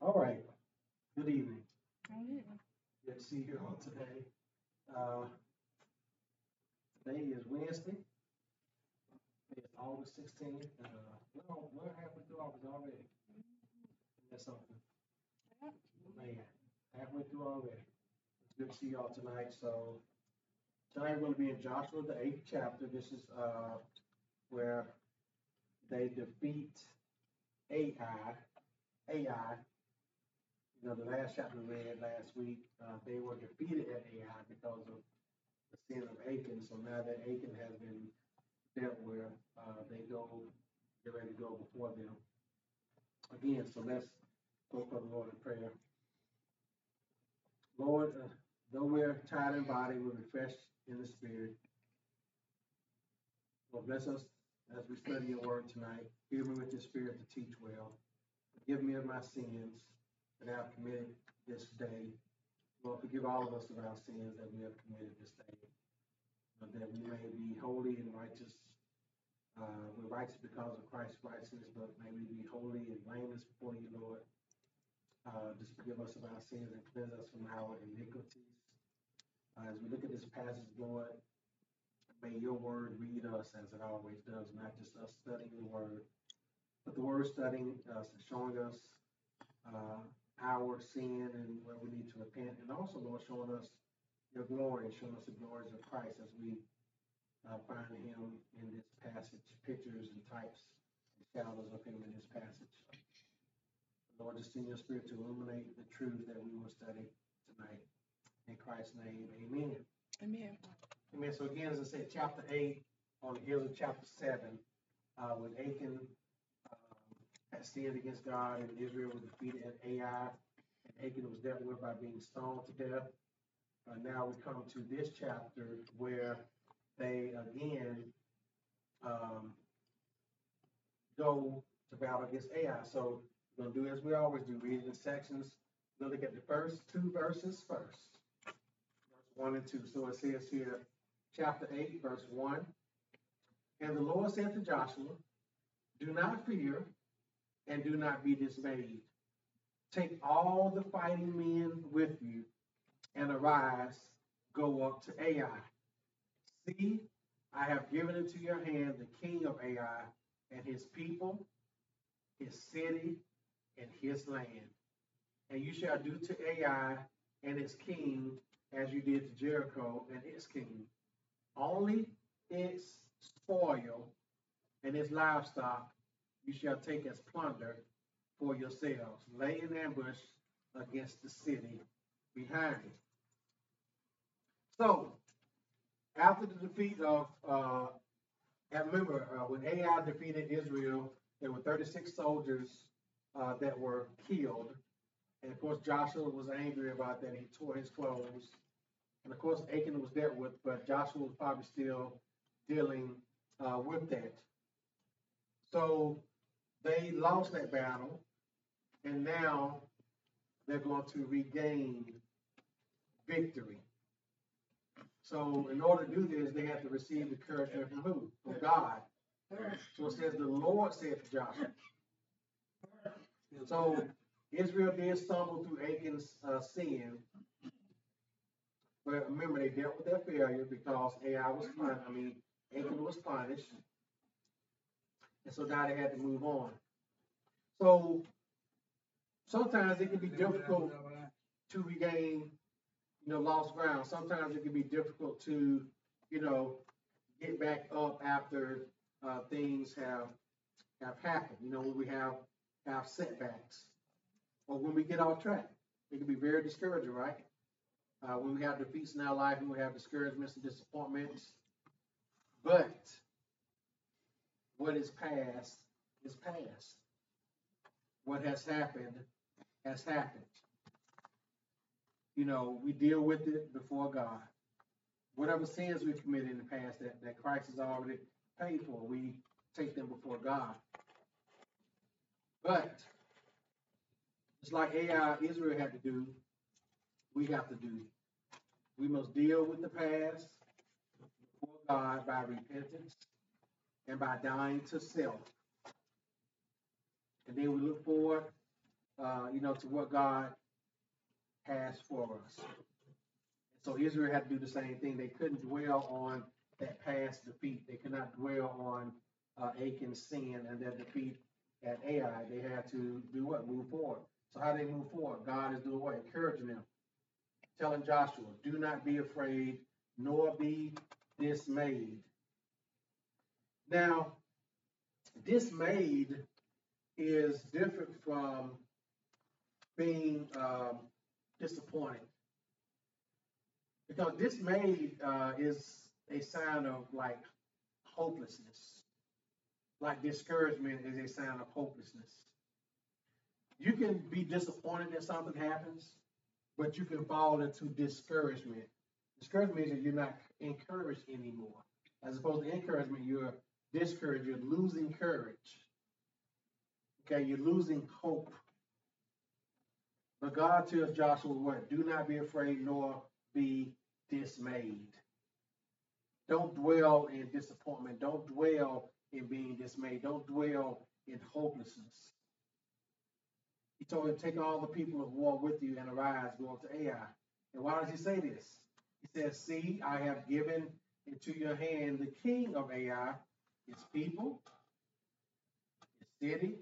All right. Good evening. Good to see you all today. Uh, today is Wednesday. It's August sixteenth. Uh, we're, we're halfway through August already. That's something. Man, halfway through already. It's good to see y'all tonight. So tonight we're going to be in Joshua the eighth chapter. This is uh, where they defeat Ai. Ai. You know, the last chapter we read last week, uh, they were defeated at Ai because of the sin of Achan. So now that Achan has been dealt with, uh, they go, get ready to go before them again. So let's go for the Lord in prayer. Lord, uh, though we're tired in body, we're refreshed in the spirit. Lord, bless us as we study your word tonight. Fill me with your spirit to teach well. Forgive me of my sins that have committed this day. Lord, forgive all of us of our sins that we have committed this day. that we may be holy and righteous. Uh, we're righteous because of Christ's righteousness, but may we be holy and blameless before you, Lord. Uh, just forgive us of our sins and cleanse us from our iniquities. Uh, as we look at this passage, Lord, may your word read us as it always does, not just us studying the word, but the word studying us and showing us uh, our sin and where we need to repent, and also, Lord, showing us your glory, showing us the glories of Christ as we uh, find him in this passage, pictures and types and shadows of him in this passage. Lord, just send your spirit to illuminate the truth that we will study tonight. In Christ's name, amen. Amen. Amen. So again, as I said, chapter eight on the heels of chapter seven, uh, when Achan had sinned against God and Israel was defeated at Ai, and Achan was dealt with by being stoned to death. Uh, now we come to this chapter where they again um, go to battle against Ai. So we're gonna do as we always do, read it in sections. We'll look at the first two verses first verse 1 and 2. So it says here, chapter 8, verse 1. And the Lord said to Joshua, Do not fear and do not be dismayed. Take all the fighting men with you and arise, go up to Ai. See, I have given into your hand the king of Ai and his people, his city, and his land. And you shall do to Ai and its king as you did to Jericho and its king. Only its spoil and its livestock you shall take as plunder for yourselves. Lay in ambush against the city behind it. So, after the defeat of, uh, and remember, uh, when Ai defeated Israel, there were 36 soldiers uh, that were killed. And of course, Joshua was angry about that. He tore his clothes. And of course, Achan was dealt with, but Joshua was probably still dealing uh, with that. So they lost that battle, and now they're going to regain victory. So, in order to do this, they have to receive the encouragement from who? From God. So it says, The Lord said to Joshua. So Israel did stumble through Achan's uh, sin. But remember, they dealt with their failure because Ai was punished. I mean, Achan was punished. And so now they had to move on. So sometimes it can be difficult to regain, you know, lost ground. Sometimes it can be difficult to, you know, get back up after uh, things have have happened. You know, when we have have setbacks or when we get off track. It can be very discouraging, right? Uh, when we have defeats in our life, when we have discouragements and disappointments. But what is past is past. What has happened has happened. You know, we deal with it before God. Whatever sins we've committed in the past that, that Christ has already paid for, we take them before God. But it's like AI Israel had to do, we have to do. We must deal with the past before God by repentance and by dying to self. And then we look forward uh, you know, to what God has for us. So Israel had to do the same thing. They couldn't dwell on that past defeat. They could not dwell on uh, Achan's sin and their defeat at Ai. They had to do what? Move forward. So how they move forward? God is doing what? Encouraging them. Telling Joshua, do not be afraid, nor be dismayed. Now, dismayed is different from being um, disappointed. Because dismayed uh, is a sign of like hopelessness. Like discouragement is a sign of hopelessness. You can be disappointed that something happens, but you can fall into discouragement. Discouragement that you're not encouraged anymore. As opposed to encouragement, you're discouraged, you're losing courage. Okay, you're losing hope. But God tells Joshua what? Do not be afraid nor be dismayed. Don't dwell in disappointment. Don't dwell in being dismayed. Don't dwell in hopelessness. He told him, Take all the people of war with you and arise, go up to Ai. And why does he say this? He says, See, I have given into your hand the king of Ai, his people, his city,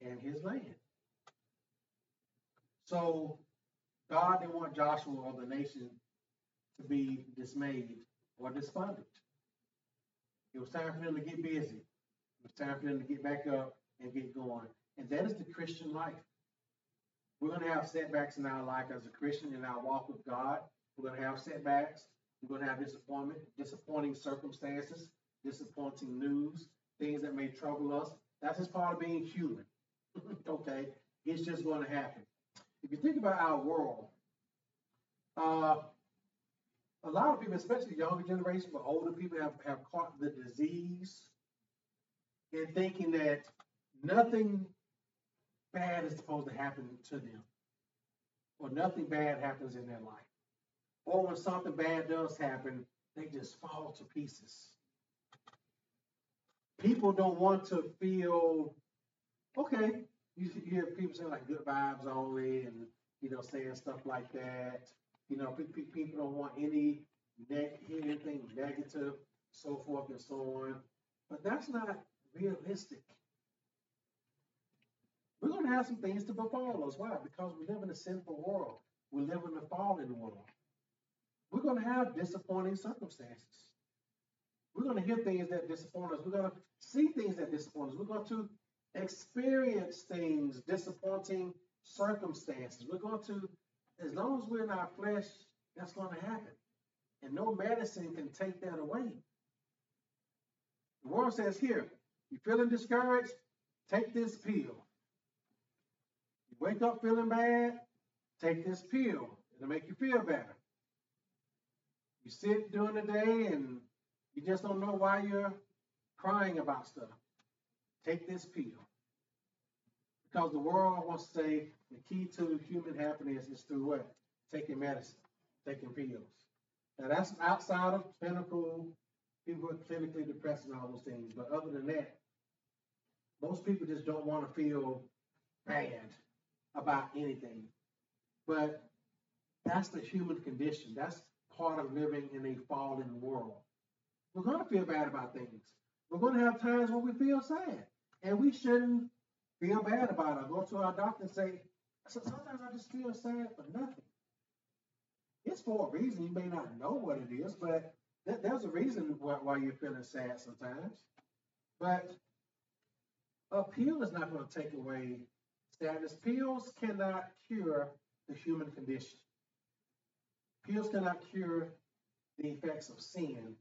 and his land. So God didn't want Joshua or the nation to be dismayed or despondent. It was time for them to get busy. It was time for them to get back up and get going. And that is the Christian life. We're going to have setbacks in our life as a Christian in our walk with God. We're going to have setbacks. We're going to have disappointment, disappointing circumstances, disappointing news, things that may trouble us. That's just part of being human. okay? It's just going to happen. If you think about our world, uh, a lot of people, especially younger generation, but older people, have, have caught the disease in thinking that nothing bad is supposed to happen to them, or nothing bad happens in their life. Or when something bad does happen, they just fall to pieces. People don't want to feel okay. You, hear people saying like good vibes only, and you know saying stuff like that. You know, pe- pe- people don't want any anything negative, so forth and so on. But that's not realistic. We're going to have some things to befall us. Why? Because we live in a sinful world. We live in a fallen world. We're going to have disappointing circumstances. We're going to hear things that disappoint us. We're going to see things that disappoint us. We're going to experience things, disappointing circumstances. We're going to, as long as we're in our flesh, that's going to happen. And no medicine can take that away. The world says here, you're feeling discouraged? Take this pill. You wake up feeling bad? Take this pill. It'll make you feel better. You sit during the day and you just don't know why you're crying about stuff. Take this pill. Because the world wants to say the key to human happiness is through what? Taking medicine, taking pills. Now that's outside of clinical, people who are clinically depressed and all those things. But other than that, most people just don't want to feel bad about anything. But that's the human condition. That's part of living in a fallen world. We're going to feel bad about things. We're going to have times when we feel sad. And we shouldn't feel bad about it. Go to our doctor and say, "So- sometimes I just feel sad for nothing. It's for a reason. You may not know what it is, but th- there's a reason why, why you're feeling sad sometimes. But a pill is not going to take away sadness. Pills cannot cure the human condition. Pills cannot cure the effects of sin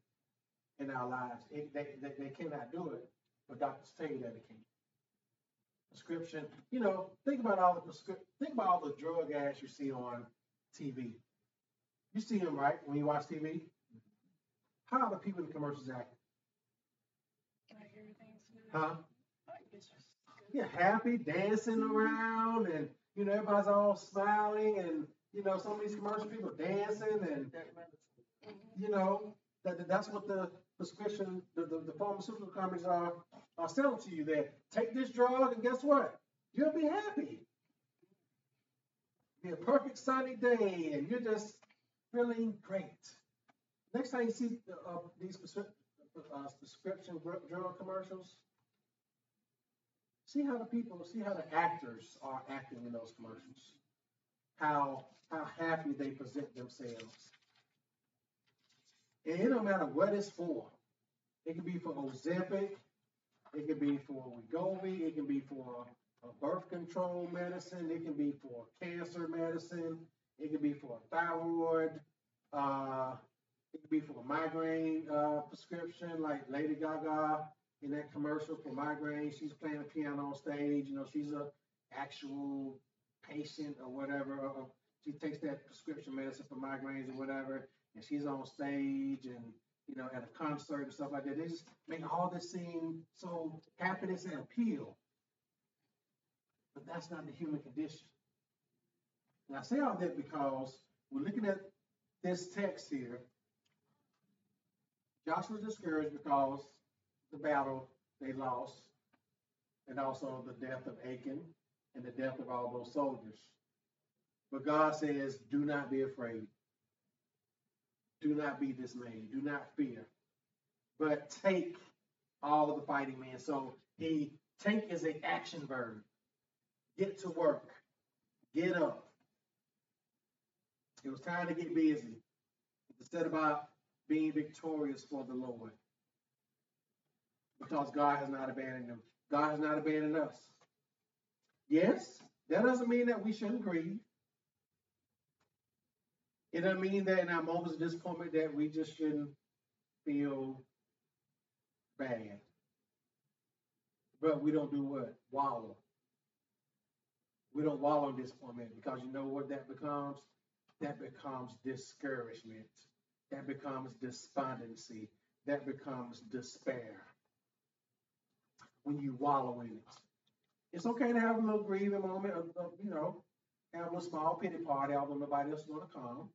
in our lives. It, they, they, they cannot do it, but doctors tell you that it can. Prescription, you know, think about all the prescription, think about all the drug ads you see on TV. You see them, right, when you watch TV? How are the people in the commercials acting? Like everything's good. Huh? Like it's just good. Yeah, happy, dancing around, and you know, everybody's all smiling, and you know, some of these commercial people dancing, and you know, that- that's what the prescription, the, the, the pharmaceutical companies are, are selling to you that take this drug and guess what? You'll be happy. be a perfect sunny day, and you're just feeling great. Next time you see uh, these uh, prescription drug commercials, see how the people, see how the actors are acting in those commercials. How how happy they present themselves. And it don't matter what it's for. It can be for Ozempic, it can be for Wegovy, it can be for birth control medicine, it can be for cancer medicine, it can be for thyroid, uh, it can be for a migraine uh, prescription, like Lady Gaga in that commercial for migraine. She's playing the piano on stage. You know, she's a actual patient or whatever. She takes that prescription medicine for migraines or whatever, and she's on stage and you know at a concert and stuff like that. They just make all this seem so happiness and appeal, but that's not the human condition. And I say all that because we're looking at this text here. Joshua's discouraged because the battle they lost, and also the death of Achan and the death of all those soldiers. But God says, do not be afraid. Do not be dismayed. Do not fear. But take all the fighting men. So he take is an action verb. Get to work. Get up. It was time to get busy. Instead about being victorious for the Lord. Because God has not abandoned them. God has not abandoned us. Yes, that doesn't mean that we shouldn't grieve. It doesn't mean that in our moments of disappointment that we just shouldn't feel bad. But we don't do what? Wallow. We don't wallow in disappointment because you know what that becomes? That becomes discouragement. That becomes despondency. That becomes despair. When you wallow in it. It's okay to have a little grieving moment, of, of, you know, have a little small pity party, although nobody else is going to come.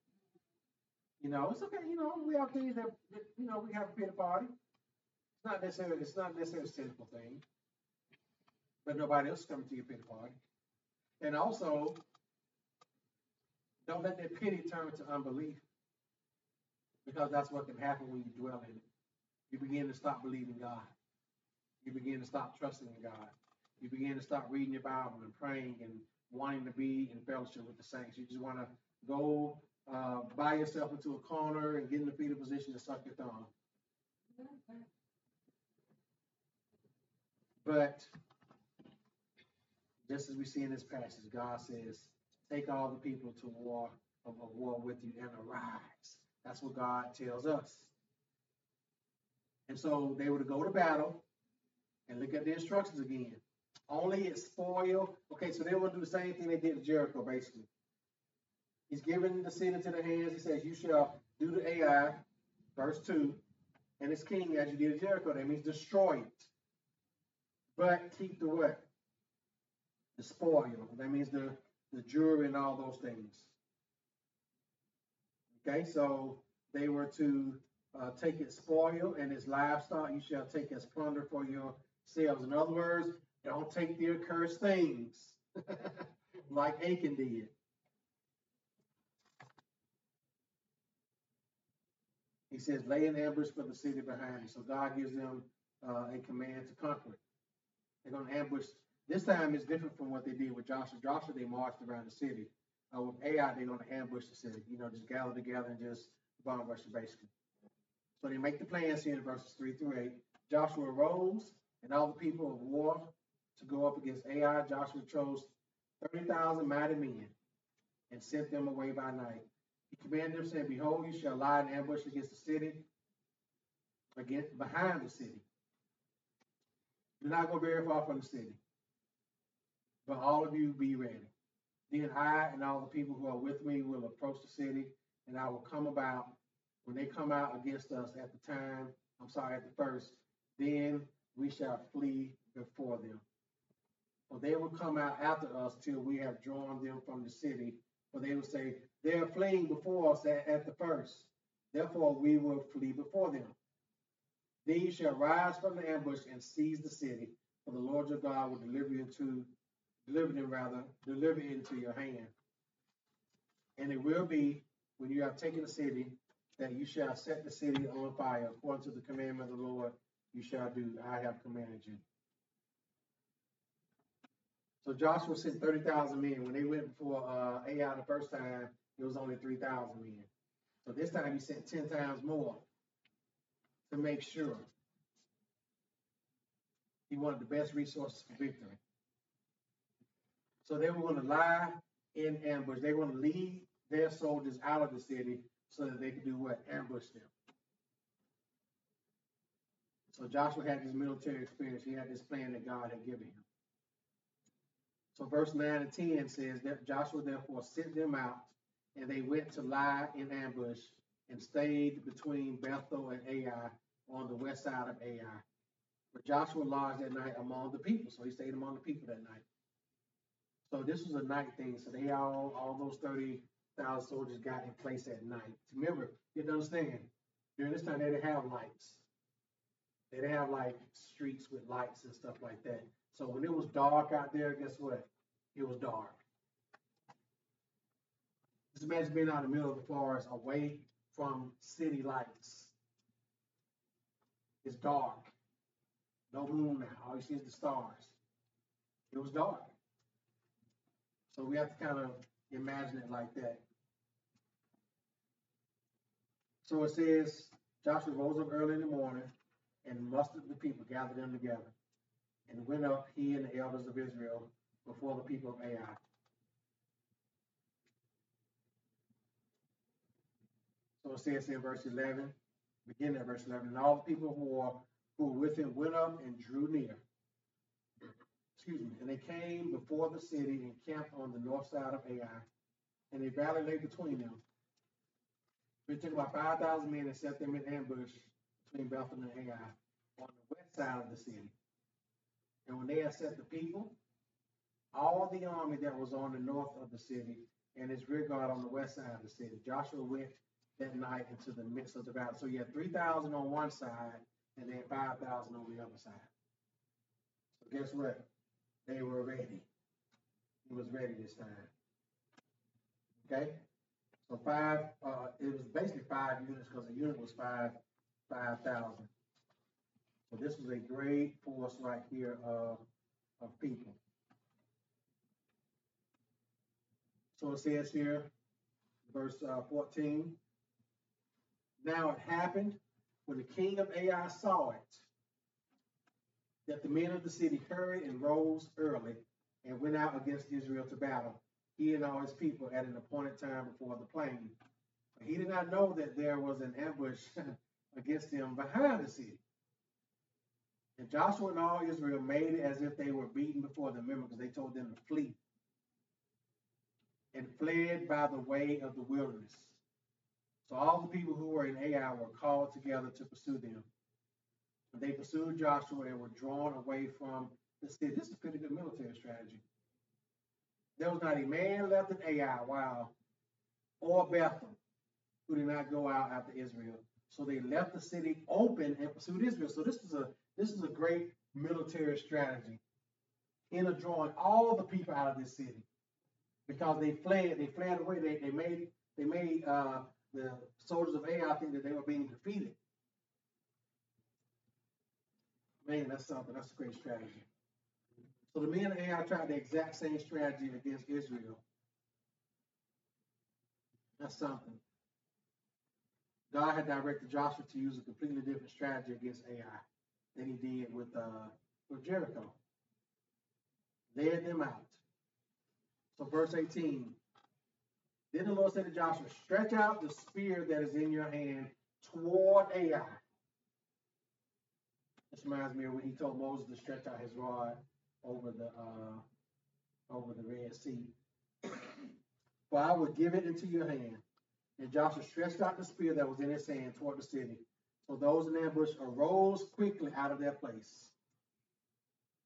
You know, it's okay. You know, we have things that, that you know we have a pity party. It's not necessarily it's not necessarily a sinful thing, but nobody else is coming to your pity party. And also, don't let that pity turn to unbelief, because that's what can happen when you dwell in it. You begin to stop believing God. You begin to stop trusting in God. You begin to stop reading your Bible and praying and wanting to be in fellowship with the saints. You just want to go uh, buy yourself into a corner and get in the fetal position and suck your thumb. But just as we see in this passage, God says, "Take all the people to war of, of war with you and arise." That's what God tells us. And so they were to go to battle and look at the instructions again. Only it spoil. Okay, so they want to do the same thing they did in Jericho, basically. He's given the city into the hands. He says, You shall do the Ai, verse 2, and its king as you did Jericho. That means destroy it. But keep the what? The spoil. That means the, the jewelry and all those things. Okay, so they were to uh, take its spoil and its livestock. You shall take as plunder for yourselves. In other words, don't take the accursed things like Achan did. He says, lay an ambush for the city behind you. So God gives them uh, a command to conquer it. They're going to ambush. This time is different from what they did with Joshua. Joshua, they marched around the city. Uh, with Ai, they're going to ambush the city. You know, just gather together and just bomb rush it, basically. So they make the plans here in verses 3 through 8. Joshua arose and all the people of war to go up against Ai. Joshua chose 30,000 mighty men and sent them away by night. He commanded them, saying, Behold, you shall lie in ambush against the city, against behind the city. Do not go very far from the city, but all of you be ready. Then I and all the people who are with me will approach the city, and I will come about. When they come out against us at the time, I'm sorry, at the first, then we shall flee before them. For they will come out after us till we have drawn them from the city. For they will say, They are fleeing before us at, the first. Therefore we will flee before them. You shall rise from the ambush and seize the city, for the Lord your God will deliver you into deliver them rather, deliver into your hand. And it will be, when you have taken the city, that you shall set the city on fire according to the commandment of the Lord, you shall do, I have commanded you. So Joshua sent thirty thousand men. When they went before uh, Ai the first time, it was only three thousand men. So this time he sent ten times more to make sure. He wanted the best resources for victory. So they were gonna lie in ambush. They were gonna lead their soldiers out of the city so that they could do what? Ambush them. So Joshua had this military experience. He had this plan that God had given him. So verse nine and ten says that Joshua therefore sent them out and they went to lie in ambush and stayed between Bethel and Ai on the west side of Ai. But Joshua lodged that night among the people, so he stayed among the people that night. So this was a night thing, so they all, all those thirty thousand soldiers got in place at night. Remember, you have to understand, during this time, they didn't have lights. They didn't have like streets with lights and stuff like that. So when it was dark out there, guess what? It was dark. Just imagine being out in the middle of the forest, away from city lights. It's dark. No moon now. All you see is the stars. It was dark. So we have to kind of imagine it like that. So it says, Joshua rose up early in the morning and mustered the people, gathered them together, and went up, he and the elders of Israel, before the people of Ai. So it says in verse 11, beginning at verse 11, and all the people who were, who with him went up and drew near. Excuse me, and they came before the city and camped on the north side of Ai, and a valley lay between them. It took about 5,000 men and set them in ambush between Bethel and Ai on the west side of the city. And when they had set the people, all the army that was on the north of the city and its rear guard on the west side of the city, Joshua went that night into the midst of the valley. So you had 3,000 on one side and then 5,000 on the other side. So guess what? They were ready. It was ready this time. Okay? So five, uh, it was basically five units because a unit was five, five thousand. So this was a great force right here of, of people. So it says here, verse uh, 14. Now it happened when the king of Ai saw it that the men of the city hurried and rose early and went out against Israel to battle, he and all his people at an appointed time before the plain. But he did not know that there was an ambush against him behind the city. And Joshua and all Israel made it as if they were beaten before them, remember, because they told them to flee. And fled by the way of the wilderness. So all the people who were in Ai were called together to pursue them. They pursued Joshua and were drawn away from the city. This is a pretty good military strategy. There was not a man left in Ai, wow, or Bethel, who did not go out after Israel. So they left the city open and pursued Israel. So this is a this is a great military strategy in a drawing all the people out of this city because they fled. They fled away. They, they made they made uh, the soldiers of Ai think that they were being defeated. Man, that's something. That's a great strategy. So the men of Ai tried the exact same strategy against Israel. That's something. God had directed Joshua to use a completely different strategy against Ai than he did with uh, with Jericho. Led them out. So verse 18. Then the Lord said to Joshua, stretch out the spear that is in your hand toward Ai. This reminds me of when he told Moses to stretch out his rod over the uh, over the Red Sea. For I will give it into your hand. And Joshua stretched out the spear that was in his hand toward the city. So those in ambush arose quickly out of their place.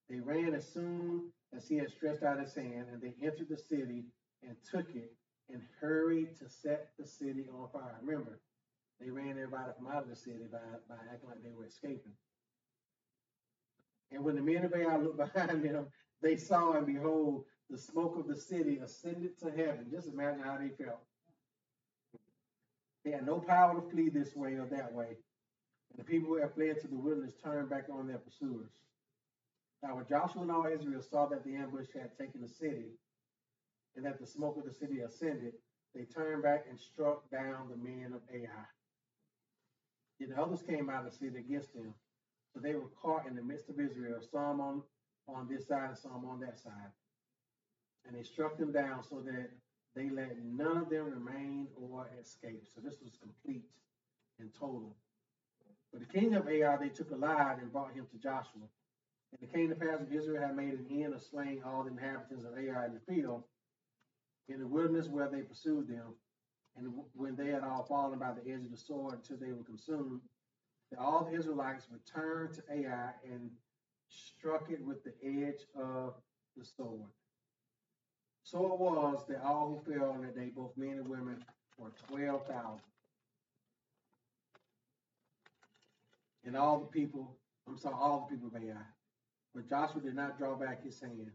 They ran as soon as he had stretched out his hand, and they entered the city and took it and hurried to set the city on fire. Remember, they ran everybody from out of the city by, by acting like they were escaping. And when the men of Ai looked behind them, they saw and behold, the smoke of the city ascended to heaven. Just imagine how they felt. They had no power to flee this way or that way. And the people who had fled to the wilderness turned back on their pursuers. Now, when Joshua and all Israel saw that the ambush had taken the city, and that the smoke of the city ascended, they turned back and struck down the men of Ai. Yet the others came out of the city against them. So they were caught in the midst of Israel, some on, on this side and some on that side. And they struck them down so that they let none of them remain or escape. So this was complete and total. But the king of Ai they took alive and brought him to Joshua. And it came to pass that Israel had made an end of slaying all the inhabitants of Ai in the field, in the wilderness where they pursued them. And when they had all fallen by the edge of the sword until they were consumed, that all the Israelites returned to Ai and struck it with the edge of the sword. So it was that all who fell on that day, both men and women, were twelve thousand. And all the people, I'm sorry, all the people of Ai. But Joshua did not draw back his hand,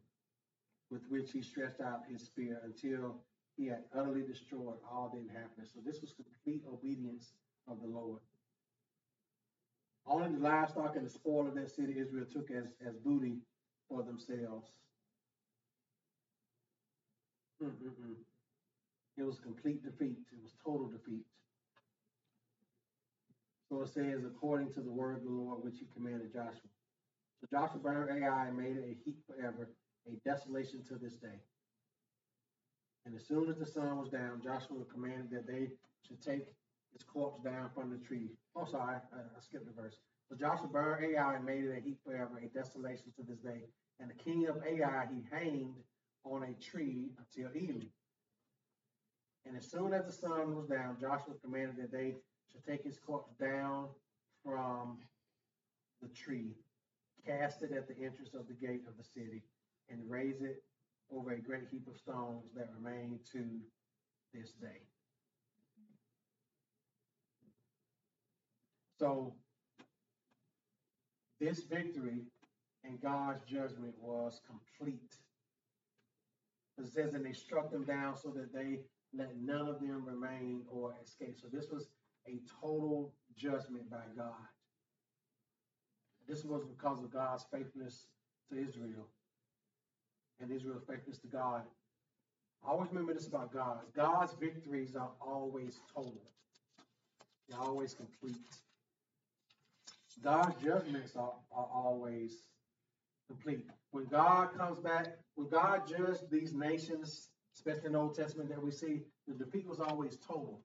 with which he stretched out his spear until he had utterly destroyed all the inhabitants. So this was complete obedience of the Lord. Only the livestock and the spoil of that city Israel took as, as booty for themselves. Mm-mm-mm. It was complete defeat. It was total defeat. So it says, according to the word of the Lord, which he commanded Joshua. So Joshua burned Ai and made it a heap forever, a desolation to this day. And as soon as the sun was down, Joshua commanded that they should take his corpse down from the tree. Oh, sorry, I, I skipped the verse. So Joshua burned Ai and made it a heap forever, a desolation to this day. And the king of Ai he hanged on a tree until evening. And as soon as the sun was down, Joshua commanded that they should take his corpse down from the tree, cast it at the entrance of the gate of the city, and raise it over a great heap of stones that remain to this day. So, this victory and God's judgment was complete. It says, and they struck them down so that they let none of them remain or escape. So this was a total judgment by God. This was because of God's faithfulness to Israel and Israel's faithfulness to God. Always remember this about God. God's victories are always total. They're always complete. God's judgments are, are always complete. When God comes back, when God judged these nations, especially in the Old Testament that we see, the defeat was always total.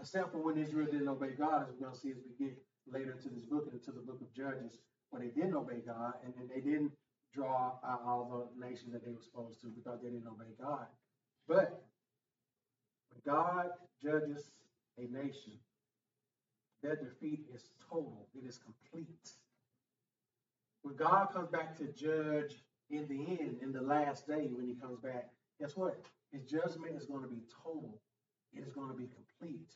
Except for when Israel didn't obey God, as we're going to see as we get later into this book and into the book of Judges, when they didn't obey God and, they didn't draw out all the nations that they were supposed to because they didn't obey God. But when God judges a nation, their defeat is total, it is complete. When God comes back to judge in the end, in the last day, when he comes back, guess what? His judgment is going to be total, it is going to be complete.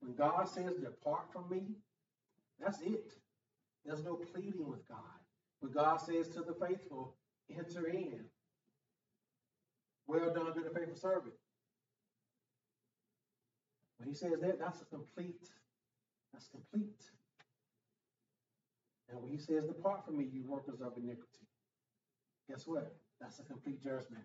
When God says, Depart from me, that's it. There's no pleading with God. When God says to the faithful, Enter in. Well done, good and faithful servant. When he says that, that's a complete, that's complete. And when he says, Depart from me, you workers of iniquity. Guess what? That's a complete judgment.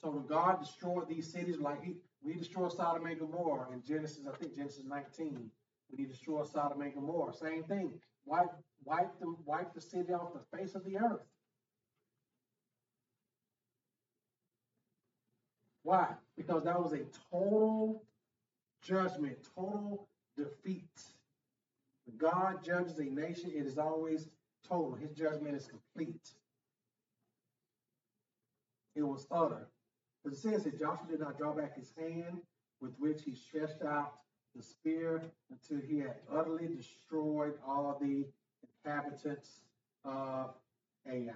So when God destroyed these cities, like he, we destroyed Sodom and Gomorrah in Genesis, I think Genesis 19, when he destroyed Sodom and Gomorrah, same thing. Wipe, wipe the, wipe the city off the face of the earth. Why? Because that was a total judgment, total defeat. When God judges a nation, it is always total. His judgment is complete. It was utter. But it says that Joshua did not draw back his hand with which he stretched out the spear until he had utterly destroyed all the inhabitants of Ai.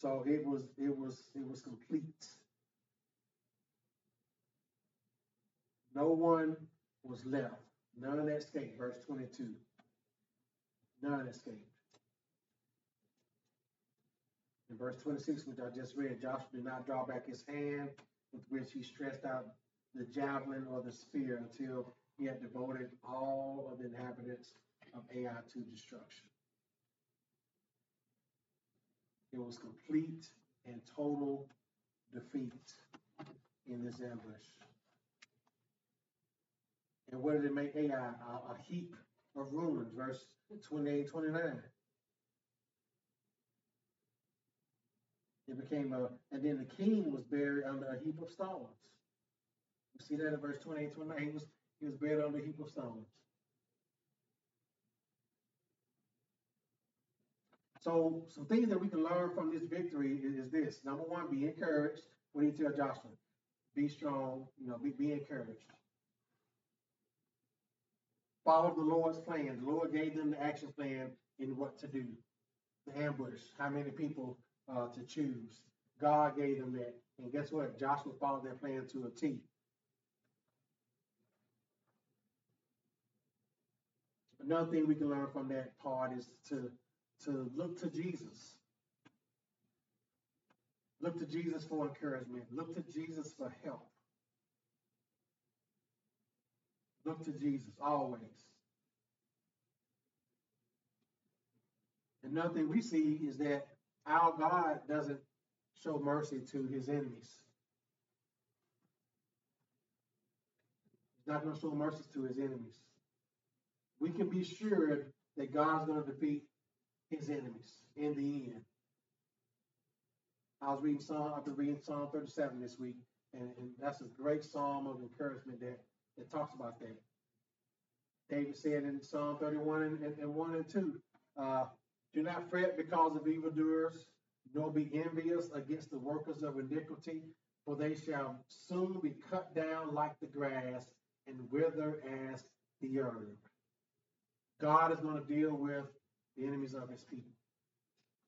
So it was it was it was complete. No one was left. None escaped. Verse 22. None escaped. In verse twenty-six, which I just read, Joshua did not draw back his hand with which he stretched out the javelin or the spear until he had devoted all of the inhabitants of Ai to destruction. It was complete and total defeat in this ambush. And what did it make Ai? A, a heap of ruins, verse 28, 29. It became a, and then the king was buried under a heap of stones. You see that in verse 28, 29. He was, he was buried under a heap of stones. So some things that we can learn from this victory is, is this. Number one, be encouraged. What do you tell Joshua? Be strong, you know, be, be encouraged. Follow the Lord's plan. The Lord gave them the action plan in what to do. The ambush, how many people uh, to choose. God gave them that. And guess what? Joshua followed that plan to a T. Another thing we can learn from that part is to to look to Jesus. Look to Jesus for encouragement. Look to Jesus for help. Look to Jesus always. Another thing we see is that our God doesn't show mercy to his enemies. He's not going to show mercy to his enemies. We can be sure that God's going to defeat his enemies in the end. I was reading Psalm, I've been reading Psalm 37 this week, and, and that's a great psalm of encouragement that, that talks about that. David said in Psalm 31 and, and, and 1 and 2, uh, do not fret because of evildoers, nor be envious against the workers of iniquity, for they shall soon be cut down like the grass and wither as the herb. God is going to deal with the enemies of his people.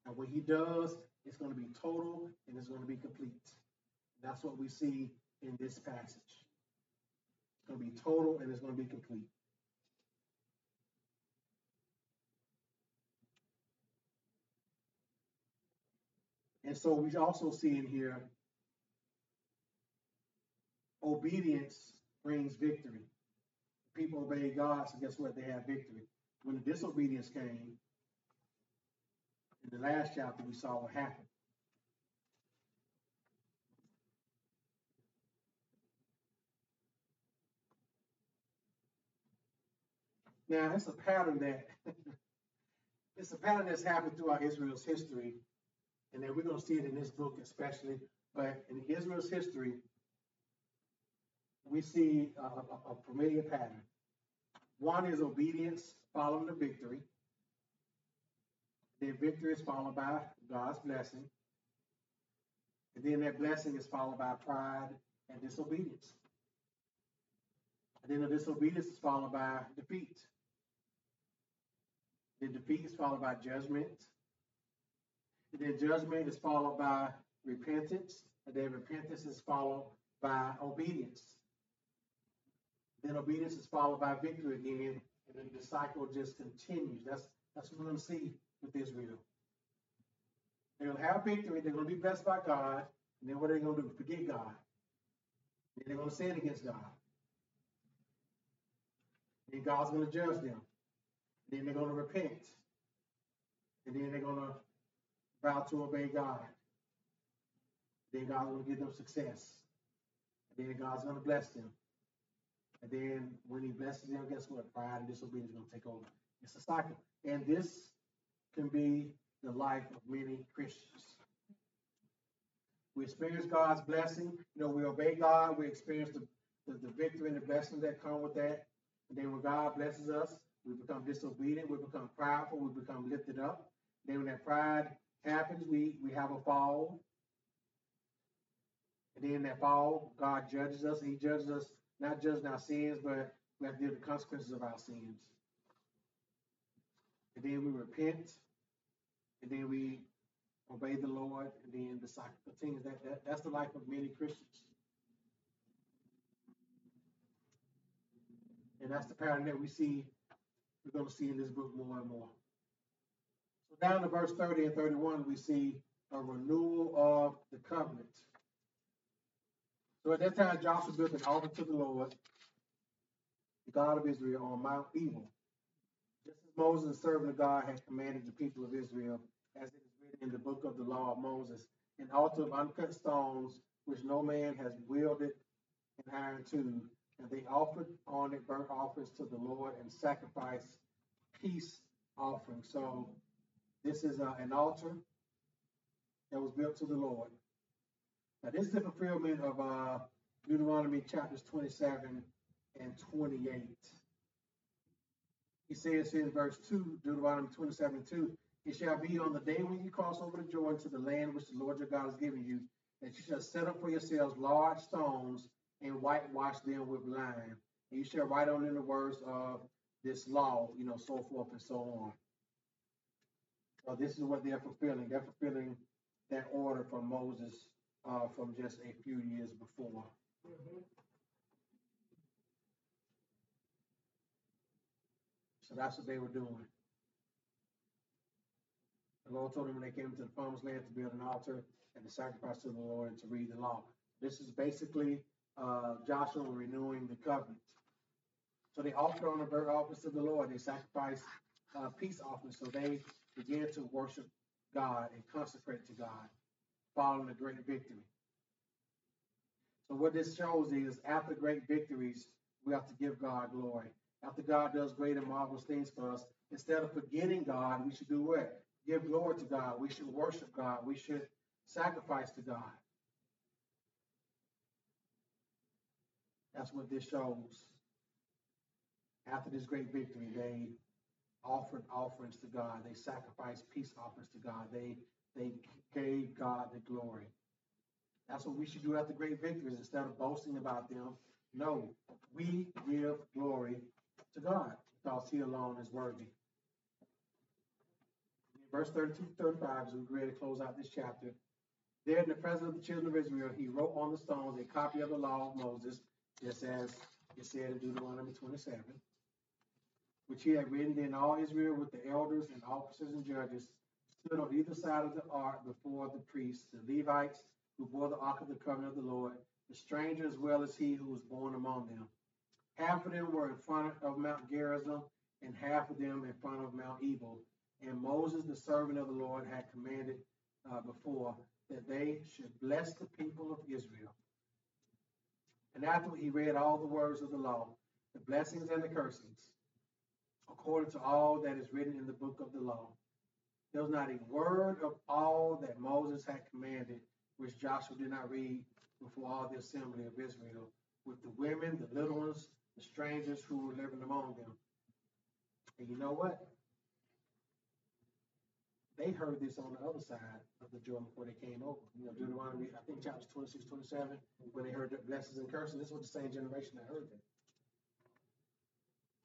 And when he does, it's going to be total and it's going to be complete. That's what we see in this passage. It's going to be total and it's going to be complete. And so we also see in here obedience brings victory. People obey God, so guess what? They have victory. When the disobedience came, in the last chapter, we saw what happened. Now, it's a pattern that it's a pattern that's happened throughout Israel's history, and then we're going to see it in this book especially. But in Israel's history, we see a, a, a familiar pattern. One is obedience following the victory. Then victory is followed by God's blessing. And then that blessing is followed by pride and disobedience. And then the disobedience is followed by defeat. The defeat is followed by judgment. Then judgment is followed by repentance. And then repentance is followed by obedience. Then obedience is followed by victory again. And then the cycle just continues. That's that's what we're going to see with Israel. They're going to have victory. They're going to be blessed by God. And then what are they going to do? Forget God. Then they're going to sin against God. Then God's going to judge them. Then they're going to repent. And then they're going to vow to obey God. Then God's going to give them success. And then God's going to bless them. And then when he blesses them, guess what? Pride and disobedience is going to take over. It's a cycle. And this can be the life of many Christians. We experience God's blessing. You know, we obey God. We experience the, the, the victory and the blessings that come with that. And then when God blesses us, we become disobedient. We become prideful. We become lifted up. Then when that pride happens, we, we have a fall. And then that fall, God judges us. He judges us, not judging our sins, but we have to deal with the consequences of our sins. And then we repent and then we obey the Lord, and then the cycle continues. That, that that's the life of many Christians, and that's the pattern that we see. We're going to see in this book more and more. So down to verse thirty and thirty-one, we see a renewal of the covenant. So at that time, Joshua built an altar to the Lord, the God of Israel, on Mount Ebal. Just as Moses, the servant of God, had commanded the people of Israel, as it is written in the book of the law of Moses, an altar of uncut stones, which no man has wielded an iron to, and they offered on it burnt offerings to the Lord and sacrificed peace offerings. So this is uh, an altar that was built to the Lord. Now this is the fulfillment of uh, Deuteronomy chapters 27 and 28. He says in verse 2, Deuteronomy 27 and 2, it shall be on the day when you cross over the Jordan to the land which the Lord your God has given you, that you shall set up for yourselves large stones and whitewash them with lime. And you shall write on them the words of this law, you know, so forth and so on. So this is what they're fulfilling. They're fulfilling that order from Moses uh, from just a few years before. So that's what they were doing. The Lord told them when they came to the promised land to build an altar and to sacrifice to the Lord and to read the law. This is basically uh, Joshua renewing the covenant. So they offered on the burnt offerings to the Lord. They sacrificed uh, peace offerings. So they began to worship God and consecrate to God, following a great victory. So what this shows is after great victories, we have to give God glory. After God does great and marvelous things for us, instead of forgetting God, we should do what? Give glory to God. We should worship God. We should sacrifice to God. That's what this shows. After this great victory, they offered offerings to God. They sacrificed peace offerings to God. They they gave God the glory. That's what we should do after great victories. Instead of boasting about them, no, we give glory to God because He alone is worthy. Verse 32 35, as we ready to close out this chapter. There in the presence of the children of Israel, he wrote on the stones a copy of the law of Moses, just as it said in Deuteronomy 27, which he had written. Then all Israel, with the elders and officers and judges, stood on either side of the ark before the priests, the Levites, who bore the ark of the covenant of the Lord, the stranger as well as he who was born among them. Half of them were in front of Mount Gerizim, and half of them in front of Mount Ebal. And Moses, the servant of the Lord, had commanded uh, before that they should bless the people of Israel. And after he read all the words of the law, the blessings and the cursings, according to all that is written in the book of the law, there was not a word of all that Moses had commanded which Joshua did not read before all the assembly of Israel, with the women, the little ones, the strangers who were living among them. And you know what? They heard this on the other side of the Jordan before they came over. You know, Deuteronomy, I think chapters 26, 27, when they heard the blessings and curses, this was the same generation that heard it.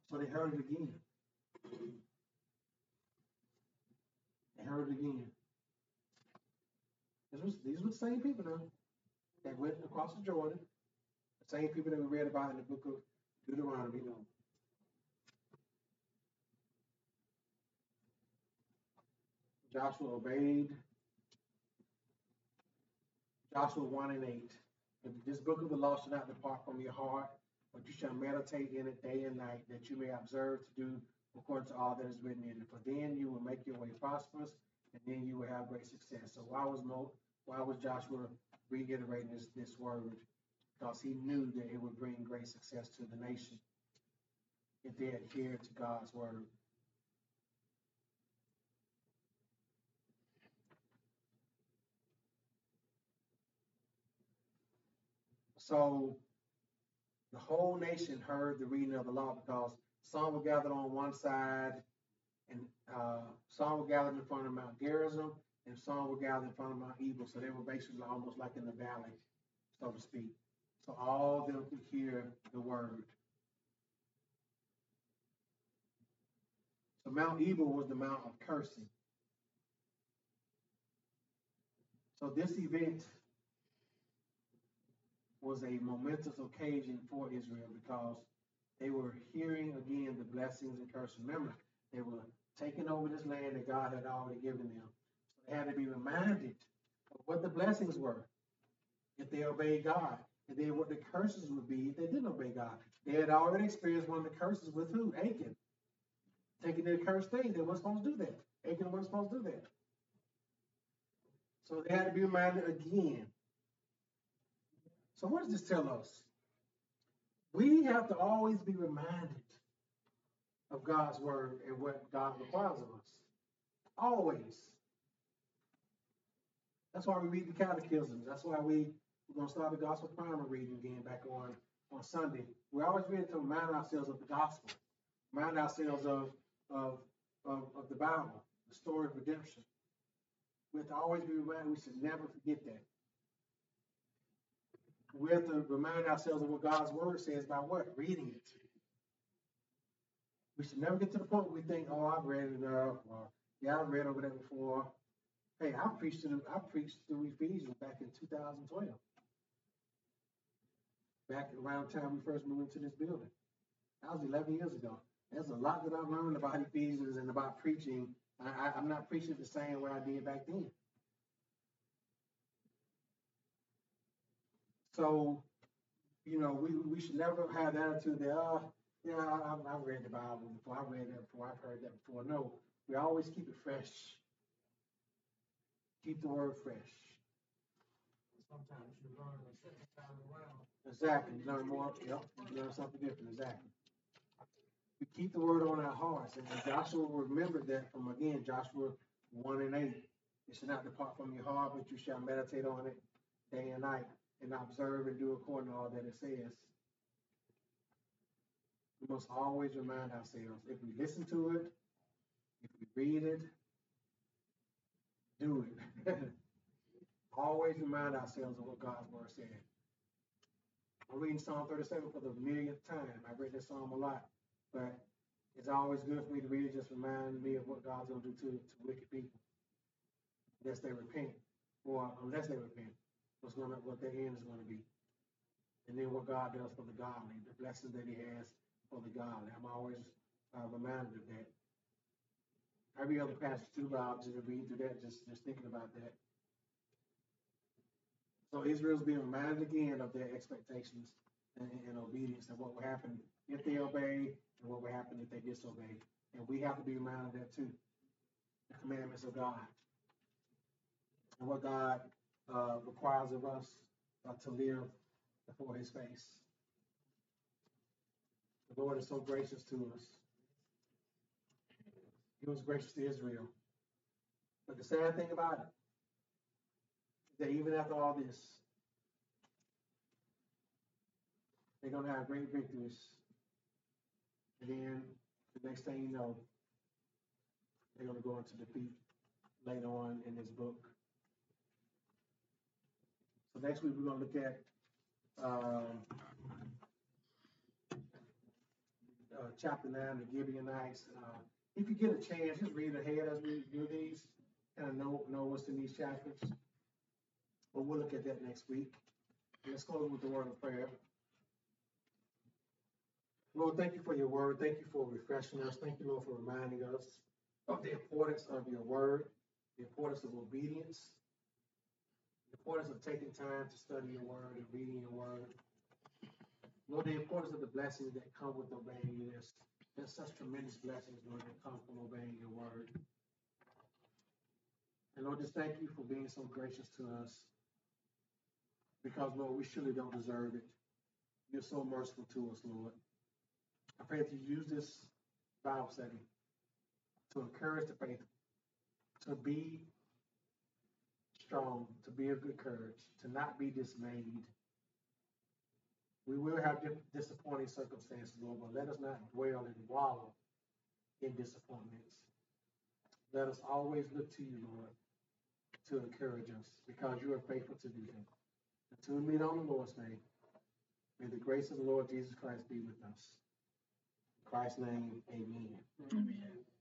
So they heard it again. They heard it again. Was, these were the same people now that went across the Jordan, the same people that we read about in the book of Deuteronomy. Joshua obeyed. Joshua 1 and 8. But this book of the law shall not depart from your heart, but you shall meditate in it day and night, that you may observe to do according to all that is written in it. For then you will make your way prosperous, and then you will have great success. So why was Mo, why was Joshua reiterating this, this word? Because he knew that it would bring great success to the nation if they adhered to God's word. So the whole nation heard the reading of the law because some were gathered on one side and uh, some were gathered in front of Mount Gerizim and some were gathered in front of Mount Ebal. So they were basically almost like in the valley, so to speak. So all of them could hear the word. So Mount Ebal was the mount of cursing. So this event was a momentous occasion for Israel because they were hearing again the blessings and curses. Remember, they were taking over this land that God had already given them. So they had to be reminded of what the blessings were if they obeyed God, and then what the curses would be if they didn't obey God. They had already experienced one of the curses with who? Achan. Taking their cursed thing, they weren't supposed to do that. Achan wasn't supposed to do that. So they had to be reminded again. So what does this tell us? We have to always be reminded of God's word and what God requires of us. Always. That's why we read the catechisms. That's why we, we're going to start the gospel primer reading again back on, on Sunday. We're always read to remind ourselves of the gospel, remind ourselves of, of, of, of the Bible, the story of redemption. We have to always be reminded, we should never forget that. We have to remind ourselves of what God's word says by what? Reading it. We should never get to the point where we think, oh, I've read it enough, or yeah, I've read over that before. Hey, I preached it, I preached through Ephesians back in 2012. Back around the time we first moved into this building. That was 11 years ago. There's a lot that I've learned about Ephesians and about preaching. I, I, I'm not preaching the same way I did back then. So, you know, we, we should never have the attitude that, oh, yeah, I, I've, I've read the Bible before, I've read that before, I've heard that before. No, we always keep it fresh. Keep the word fresh. Sometimes you learn the second time around. Exactly. You learn more. Yep. You learn something different. Exactly. We keep the word on our hearts. And Joshua remembered that from again, Joshua 1 and 8. It should not depart from your heart, but you shall meditate on it day and night and observe and do according to all that it says. We must always remind ourselves if we listen to it, if we read it, do it. always remind ourselves of what God's word said. I'm reading Psalm 37 for the millionth time. I've read this psalm a lot, but it's always good for me to read it. Just remind me of what God's going to do to, to wicked people, unless they repent, or unless they repent, what's to what their end is going to be, and then what God does for the godly, the blessings that He has for the godly. I'm always uh, reminded of that. Every other passage too, I'll just read through that, just just thinking about that. So Israel's being reminded again of their expectations and, and obedience and what will happen if they obey and what will happen if they disobey. And we have to be reminded of that too. The commandments of God and what God uh, requires of us uh, to live before His face. The Lord is so gracious to us. He was gracious to Israel. But the sad thing about it that even after all this, they're going to have great victories. And then the next thing you know, they're going to go into defeat later on in this book. So next week, we're going to look at um, uh, chapter 9, the Gibeonites. Uh, if you get a chance, just read ahead as we do these, kind of know, know what's in these chapters. But we'll look at that next week. Let's close with the word of prayer. Lord, thank you for your word. Thank you for refreshing us. Thank you, Lord, for reminding us of the importance of your word, the importance of obedience, the importance of taking time to study your word and reading your word. Lord, the importance of the blessings that come with obeying you. There's, there's such tremendous blessings, Lord, that come from obeying your word. And Lord, just thank you for being so gracious to us. Because, Lord, we surely don't deserve it. You're so merciful to us, Lord. I pray that you use this Bible study to encourage the faithful, to be strong, to be of good courage, to not be dismayed. We will have disappointing circumstances, Lord, but let us not dwell and wallow in disappointments. Let us always look to you, Lord, to encourage us because you are faithful to do that. Until we meet on the Lord's name, may the grace of the Lord Jesus Christ be with us. In Christ's name, amen. Amen.